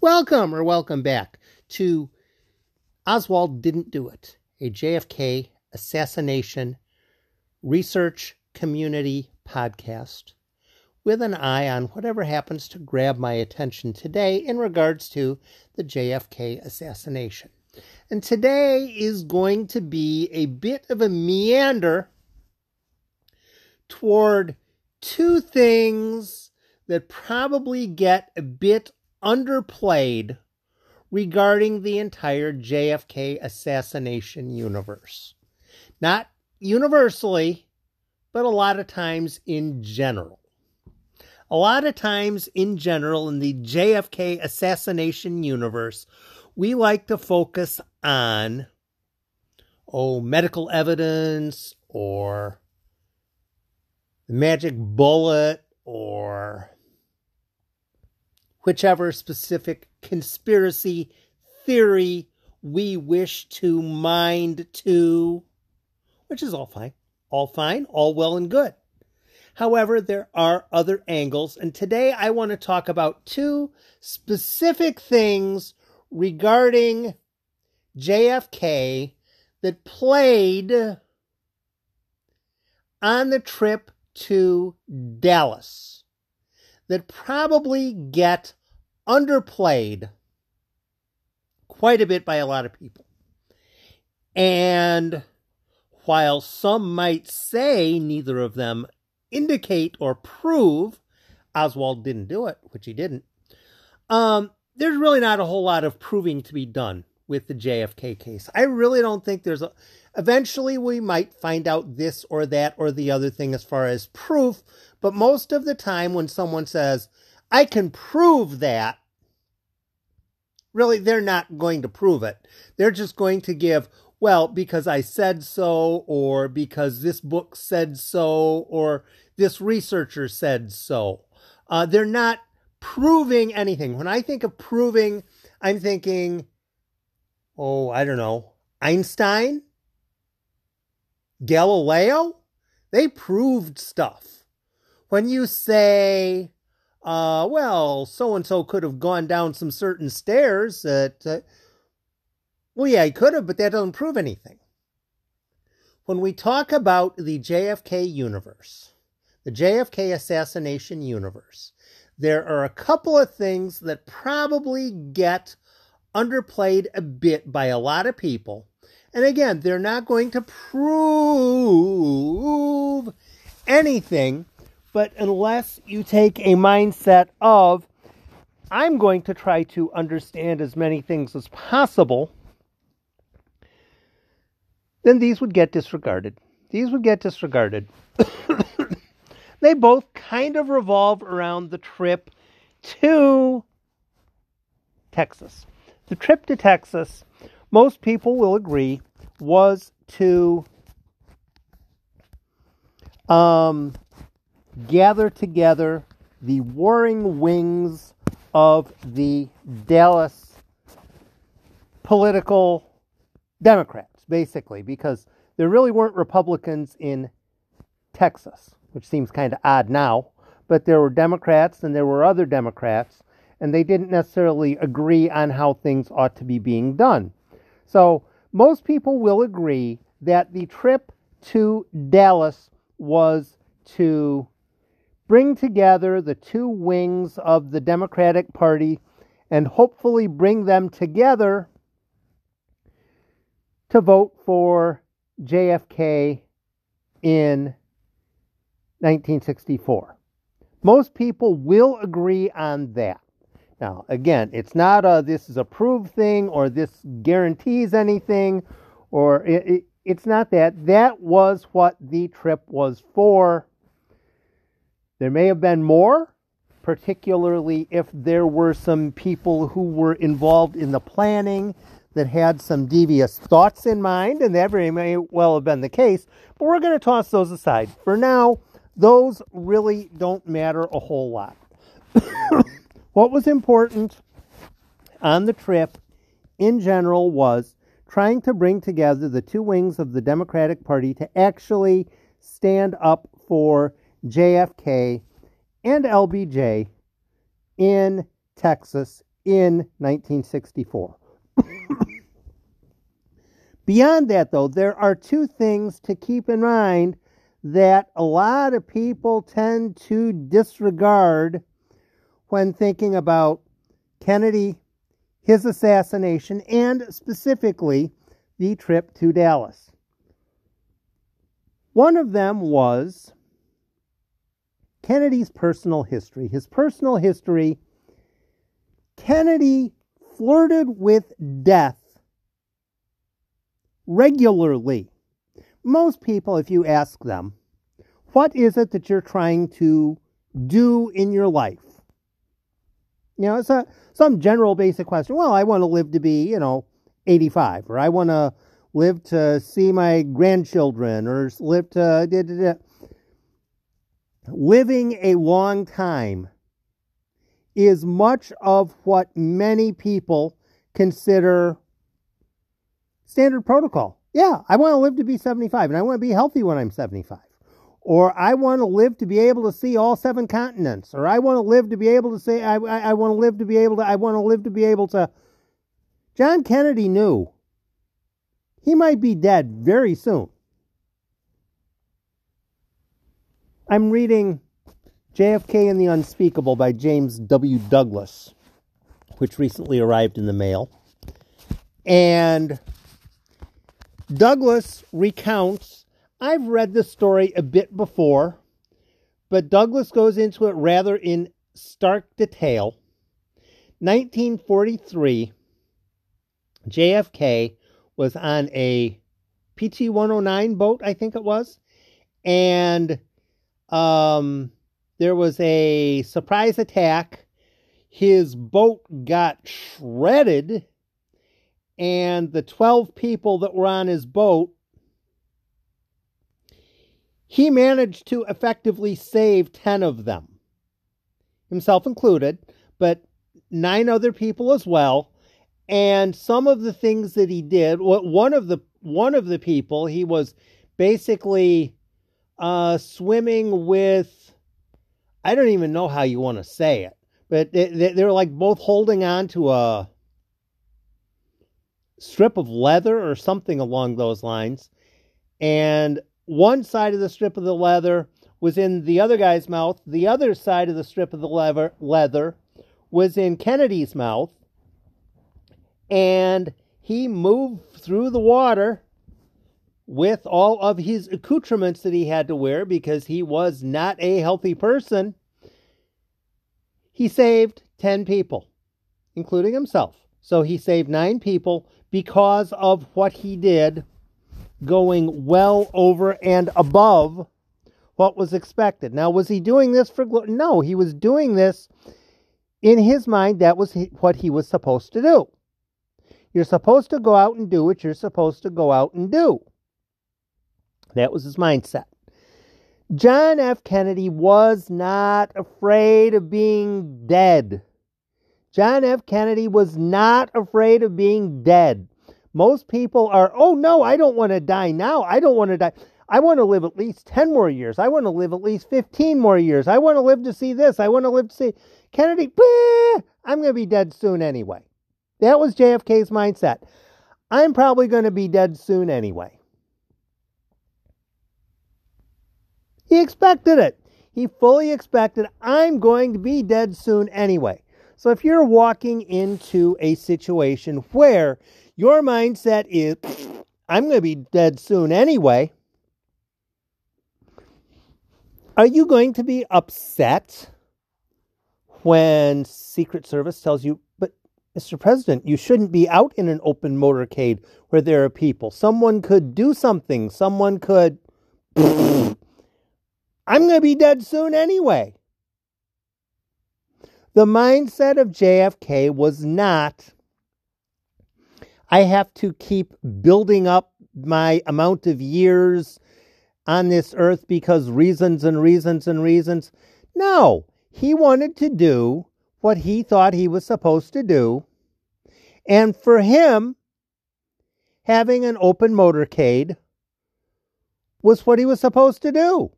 Welcome or welcome back to Oswald Didn't Do It, a JFK assassination research community podcast with an eye on whatever happens to grab my attention today in regards to the JFK assassination. And today is going to be a bit of a meander toward two things that probably get a bit underplayed regarding the entire JFK assassination universe. Not universally, but a lot of times in general. A lot of times in general in the JFK assassination universe, we like to focus on oh medical evidence or the magic bullet or whichever specific conspiracy theory we wish to mind to, which is all fine. All fine, all well and good. However, there are other angles, and today I want to talk about two specific things regarding JFK that played on the trip to Dallas that probably get underplayed quite a bit by a lot of people. And while some might say neither of them indicate or prove Oswald didn't do it, which he didn't, um, there's really not a whole lot of proving to be done with the JFK case. I really don't think there's a. Eventually, we might find out this or that or the other thing as far as proof, but most of the time, when someone says, I can prove that, really, they're not going to prove it. They're just going to give, well, because I said so, or because this book said so, or this researcher said so. Uh, they're not proving anything. When I think of proving, I'm thinking, oh, I don't know, Einstein, Galileo. They proved stuff when you say, uh, well, so and so could have gone down some certain stairs, that, uh, well, yeah, he could have, but that doesn't prove anything. When we talk about the JFK universe, the JFK assassination universe, there are a couple of things that probably get underplayed a bit by a lot of people. And again, they're not going to prove anything but unless you take a mindset of, I'm going to try to understand as many things as possible, then these would get disregarded. These would get disregarded. they both kind of revolve around the trip to Texas. The trip to Texas, most people will agree, was to um, gather together the warring wings of the Dallas political Democrats, basically, because there really weren't Republicans in Texas, which seems kind of odd now, but there were Democrats and there were other Democrats, and they didn't necessarily agree on how things ought to be being done. So, most people will agree that the trip to Dallas was to bring together the two wings of the Democratic Party and hopefully bring them together to vote for JFK in 1964. Most people will agree on that. Now, again, it's not a this is a proved thing or this guarantees anything or it, it, it's not that. That was what the trip was for. There may have been more, particularly if there were some people who were involved in the planning that had some devious thoughts in mind, and that may well have been the case. But we're going to toss those aside. For now, those really don't matter a whole lot. what was important on the trip in general was trying to bring together the two wings of the Democratic Party to actually stand up for JFK and LBJ in Texas in 1964. Beyond that, though, there are two things to keep in mind that a lot of people tend to disregard when thinking about Kennedy, his assassination, and specifically the trip to Dallas. One of them was Kennedy's personal history. His personal history Kennedy flirted with death regularly. Most people, if you ask them, what is it that you're trying to do in your life? You know, it's a some general basic question. Well, I want to live to be, you know, 85, or I want to live to see my grandchildren, or live to. Da, da, da. Living a long time is much of what many people consider standard protocol. Yeah, I want to live to be 75 and I want to be healthy when I'm 75. Or I want to live to be able to see all seven continents. Or I want to live to be able to say, I, I, I want to live to be able to, I want to live to be able to. John Kennedy knew he might be dead very soon. I'm reading JFK and the Unspeakable by James W. Douglas, which recently arrived in the mail. And Douglas recounts, I've read this story a bit before, but Douglas goes into it rather in stark detail. 1943, JFK was on a PT 109 boat, I think it was, and um, there was a surprise attack. His boat got shredded, and the 12 people that were on his boat, he managed to effectively save 10 of them, himself included, but nine other people as well. And some of the things that he did, one of the one of the people, he was basically uh, swimming with I don't even know how you want to say it, but they, they, were like both holding on to a strip of leather or something along those lines. And one side of the strip of the leather was in the other guy's mouth. The other side of the strip of the leather, leather was in Kennedy's mouth. And he moved through the water with all of his accoutrements that he had to wear because he was not a healthy person, he saved 10 people, including himself. So he saved nine people because of what he did, going well over and above what was expected. Now, was he doing this for glory? No, he was doing this in his mind. That was what he was supposed to do. You're supposed to go out and do what you're supposed to go out and do. That was his mindset. John F. Kennedy was not afraid of being dead. John F. Kennedy was not afraid of being dead. Most people are, oh no, I don't want to die now. I don't want to die. I want to live at least 10 more years. I want to live at least 15 more years. I want to live to see this. I want to live to see Kennedy. I'm going to be dead soon anyway. That was JFK's mindset. I'm probably going to be dead soon anyway. He expected it. He fully expected, I'm going to be dead soon anyway. So if you're walking into a situation where your mindset is, I'm going to be dead soon anyway, are you going to be upset when Secret Service tells you, but Mr. President, you shouldn't be out in an open motorcade where there are people. Someone could do something. Someone could. I'm going to be dead soon anyway. The mindset of JFK was not, I have to keep building up my amount of years on this earth because reasons and reasons and reasons. No, he wanted to do what he thought he was supposed to do. And for him, having an open motorcade was what he was supposed to do.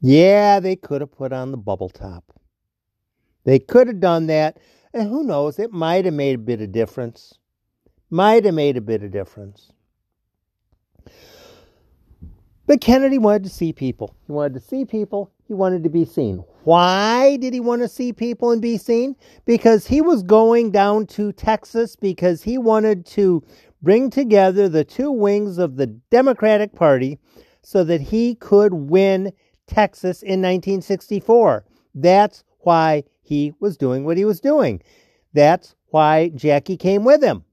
Yeah, they could have put on the bubble top. They could have done that, and who knows, it might have made a bit of difference. Might have made a bit of difference. But Kennedy wanted to see people. He wanted to see people. He wanted to be seen. Why did he want to see people and be seen? Because he was going down to Texas because he wanted to bring together the two wings of the Democratic Party so that he could win Texas in 1964. That's why he was doing what he was doing. That's why Jackie came with him.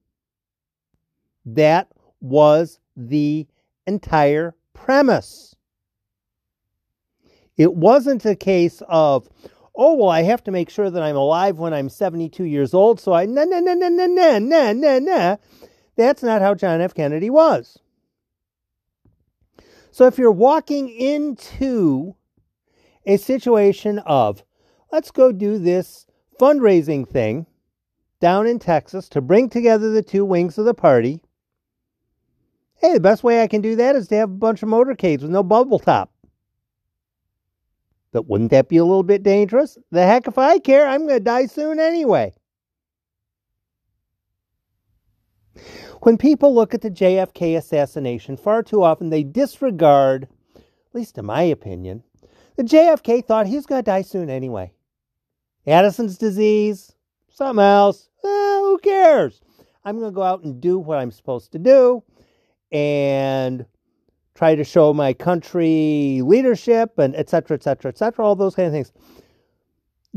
That was the entire premise. It wasn't a case of, oh, well, I have to make sure that I'm alive when I'm 72 years old, so I, nah, nah, nah, nah, nah, nah, nah, nah, nah. That's not how John F. Kennedy was. So if you're walking into a situation of, let's go do this fundraising thing down in Texas to bring together the two wings of the party, hey, the best way I can do that is to have a bunch of motorcades with no bubble top. But wouldn't that be a little bit dangerous? The heck if I care, I'm going to die soon anyway. When people look at the JFK assassination, far too often they disregard, at least in my opinion, the JFK thought he was going to die soon anyway. Addison's disease, something else, eh, who cares? I'm going to go out and do what I'm supposed to do and try to show my country leadership and et cetera, et cetera, et cetera, all those kind of things.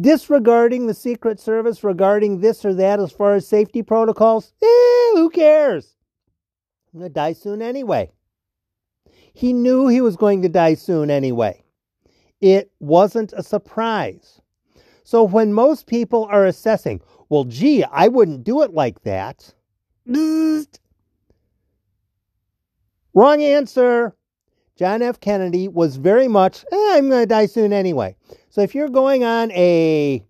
Disregarding the Secret Service regarding this or that as far as safety protocols, eh, who cares? I'm going to die soon anyway. He knew he was going to die soon anyway. It wasn't a surprise. So when most people are assessing, well, gee, I wouldn't do it like that. Wrong answer. John F. Kennedy was very much, eh, I'm going to die soon anyway. So if you're going on a,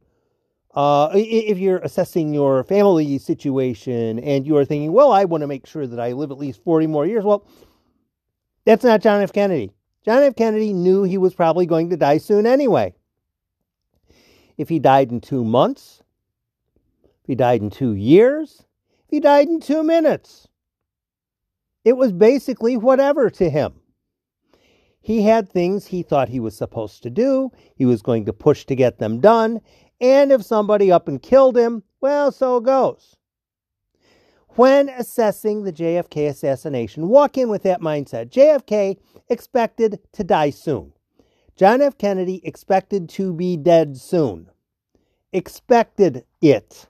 uh, if you're assessing your family situation and you are thinking, well, I want to make sure that I live at least 40 more years, well, that's not John F. Kennedy. John F. Kennedy knew he was probably going to die soon anyway. If he died in two months, if he died in two years, if he died in two minutes, it was basically whatever to him. He had things he thought he was supposed to do, he was going to push to get them done, and if somebody up and killed him, well, so it goes. When assessing the JFK assassination, walk in with that mindset. JFK expected to die soon. John F. Kennedy expected to be dead soon. Expected it.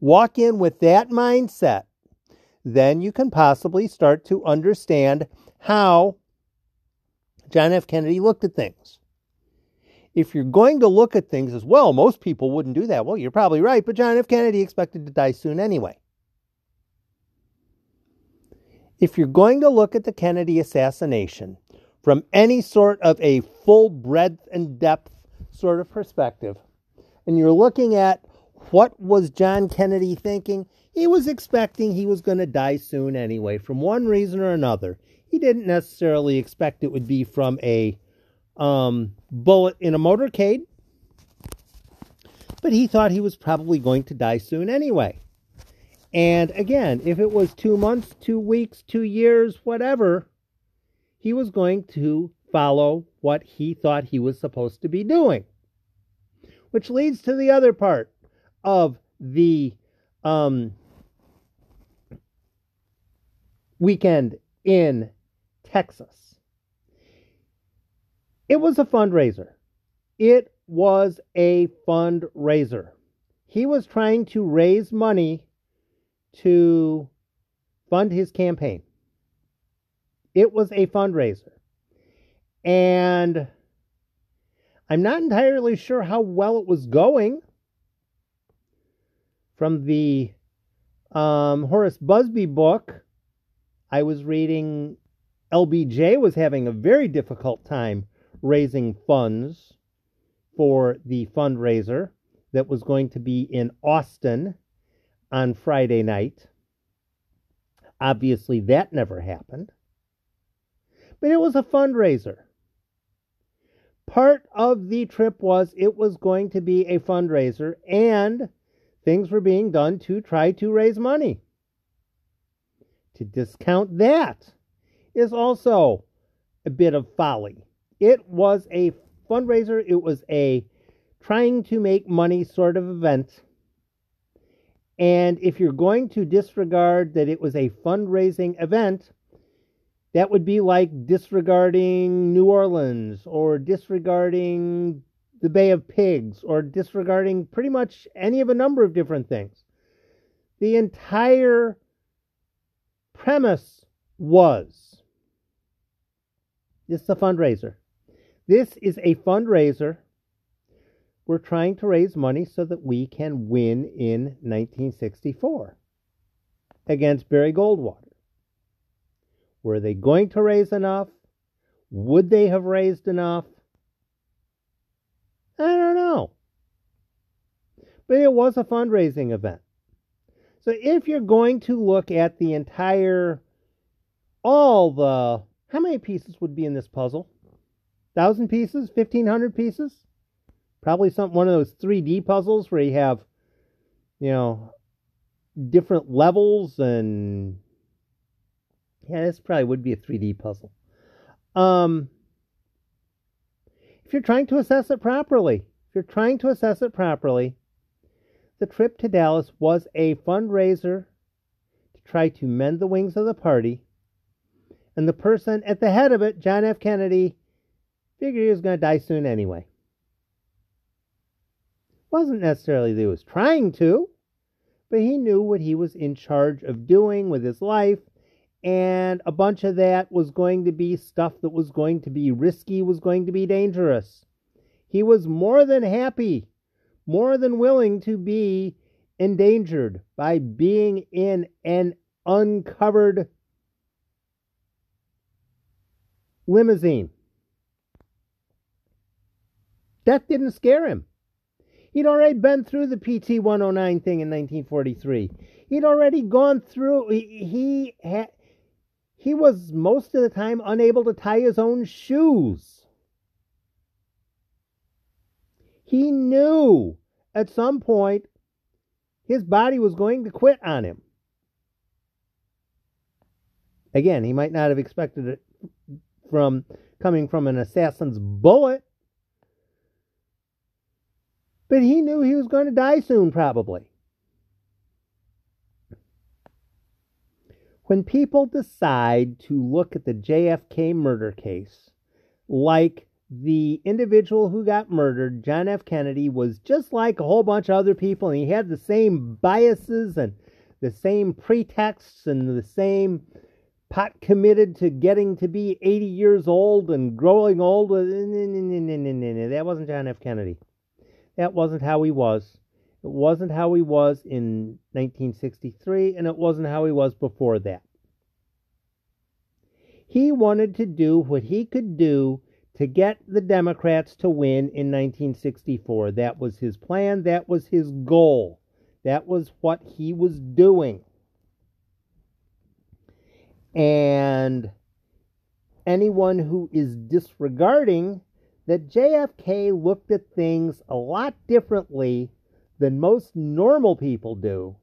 Walk in with that mindset then you can possibly start to understand how John F. Kennedy looked at things. If you're going to look at things as well, most people wouldn't do that. Well, you're probably right, but John F. Kennedy expected to die soon anyway. If you're going to look at the Kennedy assassination from any sort of a full breadth and depth sort of perspective, and you're looking at what was John Kennedy thinking, he was expecting he was going to die soon anyway, from one reason or another. He didn't necessarily expect it would be from a um, bullet in a motorcade, but he thought he was probably going to die soon anyway. And again, if it was two months, two weeks, two years, whatever, he was going to follow what he thought he was supposed to be doing. Which leads to the other part of the um, weekend in Texas. It was a fundraiser. It was a fundraiser. He was trying to raise money to fund his campaign. It was a fundraiser. And I'm not entirely sure how well it was going. From the um, Horace Busby book, I was reading LBJ was having a very difficult time raising funds for the fundraiser that was going to be in Austin on Friday night. Obviously, that never happened. But it was a fundraiser. part of the trip was it was going to be a fundraiser and things were being done to try to raise money. To discount that is also a bit of folly. It was a fundraiser, it was a trying to make money sort of event. And if you're going to disregard that it was a fundraising event, that would be like disregarding New Orleans or disregarding the Bay of Pigs or disregarding pretty much any of a number of different things. The entire premise was this is a fundraiser. This is a fundraiser. We're trying to raise money so that we can win in 1964 against Barry Goldwater. Were they going to raise enough? Would they have raised enough? I don't know. But it was a fundraising event. So if you're going to look at the entire, all the, how many pieces would be in this puzzle? Thousand pieces? Fifteen hundred pieces? Probably some one of those 3D puzzles where you have, you know, different levels and yeah, this probably would be a 3D puzzle. Um, if you're trying to assess it properly, if you're trying to assess it properly, the trip to Dallas was a fundraiser to try to mend the wings of the party. And the person at the head of it, John F. Kennedy, figured he was going to die soon anyway. Wasn't necessarily that he was trying to, but he knew what he was in charge of doing with his life and a bunch of that was going to be stuff that was going to be risky, was going to be dangerous. He was more than happy, more than willing to be endangered by being in an uncovered limousine. That didn't scare him. He'd already been through the PT 109 thing in 1943. He'd already gone through, he, he had he was most of the time unable to tie his own shoes. He knew at some point his body was going to quit on him. Again, he might not have expected it from coming from an assassin's bullet, but he knew he was going to die soon, probably. when people decide to look at the JFK murder case, like the individual who got murdered, John F. Kennedy, was just like a whole bunch of other people, and he had the same biases and the same pretexts and the same pot committed to getting to be 80 years old and growing old. That wasn't John F. Kennedy. That wasn't how he was. It wasn't how he was in 1963, and it wasn't how he was before that. He wanted to do what he could do to get the Democrats to win in 1964. That was his plan, that was his goal, that was what he was doing. And anyone who is disregarding that JFK looked at things a lot differently than most normal people do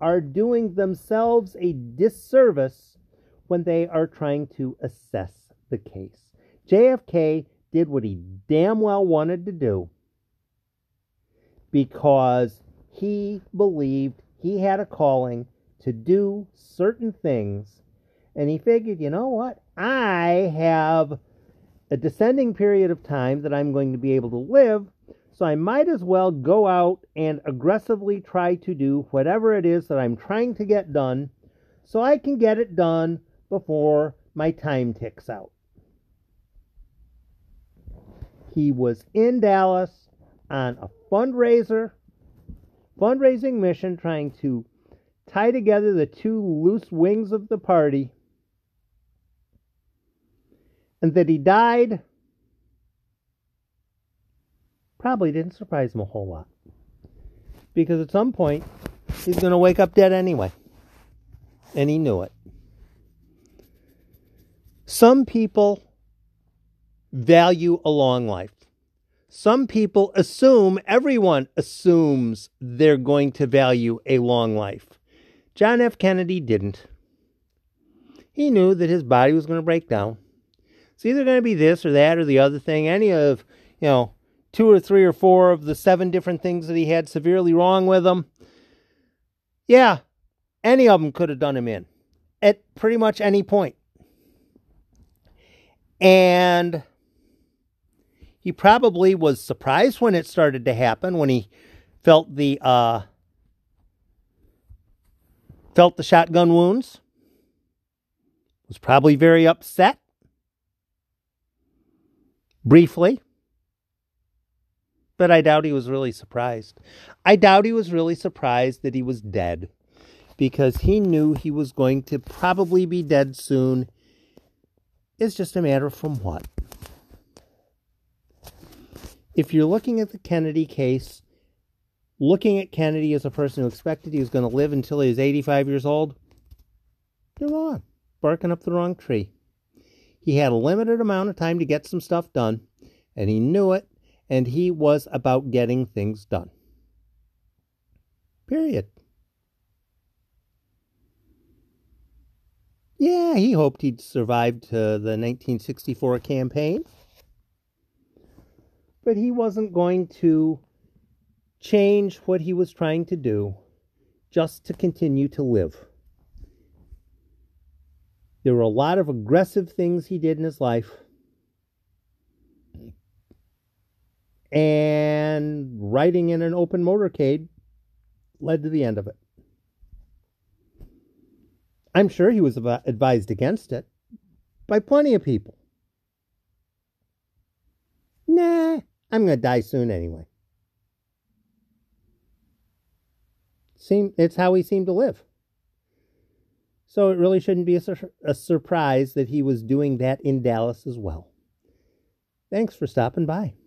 are doing themselves a disservice when they are trying to assess the case. JFK did what he damn well wanted to do because he believed he had a calling to do certain things. And he figured, you know what? I have a descending period of time that I'm going to be able to live so I might as well go out and aggressively try to do whatever it is that I'm trying to get done so I can get it done before my time ticks out. He was in Dallas on a fundraiser, fundraising mission trying to tie together the two loose wings of the party. And that he died probably didn't surprise him a whole lot. Because at some point, he's going to wake up dead anyway. And he knew it. Some people value a long life. Some people assume, everyone assumes they're going to value a long life. John F. Kennedy didn't. He knew that his body was going to break down. It's either going to be this or that or the other thing. Any of, you know, two or three or four of the seven different things that he had severely wrong with him. Yeah, any of them could have done him in at pretty much any point. And he probably was surprised when it started to happen, when he felt the uh, felt the shotgun wounds. Was probably very upset. Briefly. But I doubt he was really surprised. I doubt he was really surprised that he was dead because he knew he was going to probably be dead soon. It's just a matter from what. If you're looking at the Kennedy case, looking at Kennedy as a person who expected he was going to live until he was 85 years old, you're wrong. Barking up the wrong tree. He had a limited amount of time to get some stuff done, and he knew it, and he was about getting things done. Period. Yeah, he hoped he'd survived to the 1964 campaign. But he wasn't going to change what he was trying to do just to continue to live. There were a lot of aggressive things he did in his life. And riding in an open motorcade led to the end of it. I'm sure he was advised against it by plenty of people. Nah, I'm going to die soon anyway. Seem, it's how he seemed to live. So it really shouldn't be a, sur- a surprise that he was doing that in Dallas as well. Thanks for stopping by.